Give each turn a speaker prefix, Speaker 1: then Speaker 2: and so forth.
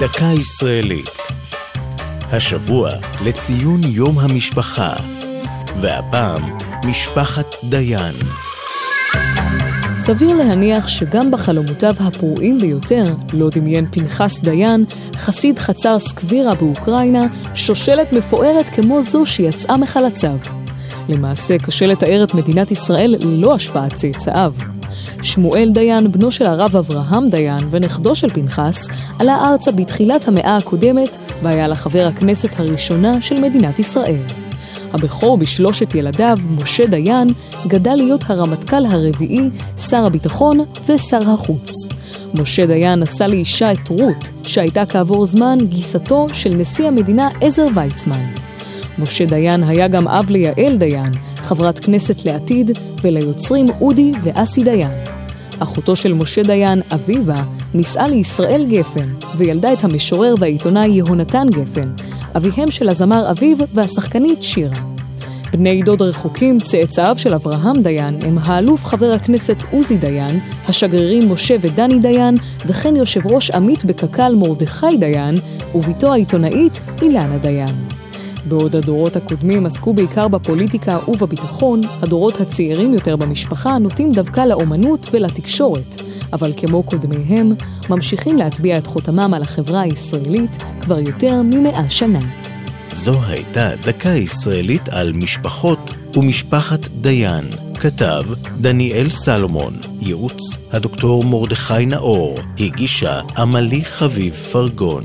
Speaker 1: דקה ישראלית. השבוע לציון יום המשפחה, והפעם משפחת דיין.
Speaker 2: סביר להניח שגם בחלומותיו הפרועים ביותר לא דמיין פנחס דיין, חסיד חצר סקווירה באוקראינה, שושלת מפוארת כמו זו שיצאה מחלציו. למעשה, קשה לתאר את מדינת ישראל ללא השפעת צאצאיו. שמואל דיין, בנו של הרב אברהם דיין ונכדו של פנחס, עלה ארצה בתחילת המאה הקודמת והיה לחבר הכנסת הראשונה של מדינת ישראל. הבכור בשלושת ילדיו, משה דיין, גדל להיות הרמטכ"ל הרביעי, שר הביטחון ושר החוץ. משה דיין נשא לאישה את רות, שהייתה כעבור זמן גיסתו של נשיא המדינה עזר ויצמן. משה דיין היה גם אב ליעל דיין, חברת כנסת לעתיד, וליוצרים אודי ואסי דיין. אחותו של משה דיין, אביבה, נישאה לישראל גפן, וילדה את המשורר והעיתונאי יהונתן גפן, אביהם של הזמר אביב והשחקנית שירה. בני דוד רחוקים, צאצאיו של אברהם דיין, הם האלוף חבר הכנסת עוזי דיין, השגרירים משה ודני דיין, וכן יושב ראש עמית בקק"ל מרדכי דיין, ובתו העיתונאית אילנה דיין. בעוד הדורות הקודמים עסקו בעיקר בפוליטיקה ובביטחון, הדורות הצעירים יותר במשפחה נוטים דווקא לאומנות ולתקשורת, אבל כמו קודמיהם, ממשיכים להטביע את חותמם על החברה הישראלית כבר יותר ממאה שנה.
Speaker 1: זו הייתה דקה ישראלית על משפחות ומשפחת דיין. כתב דניאל סלומון, ייעוץ הדוקטור מרדכי נאור, הגישה עמלי חביב פרגון.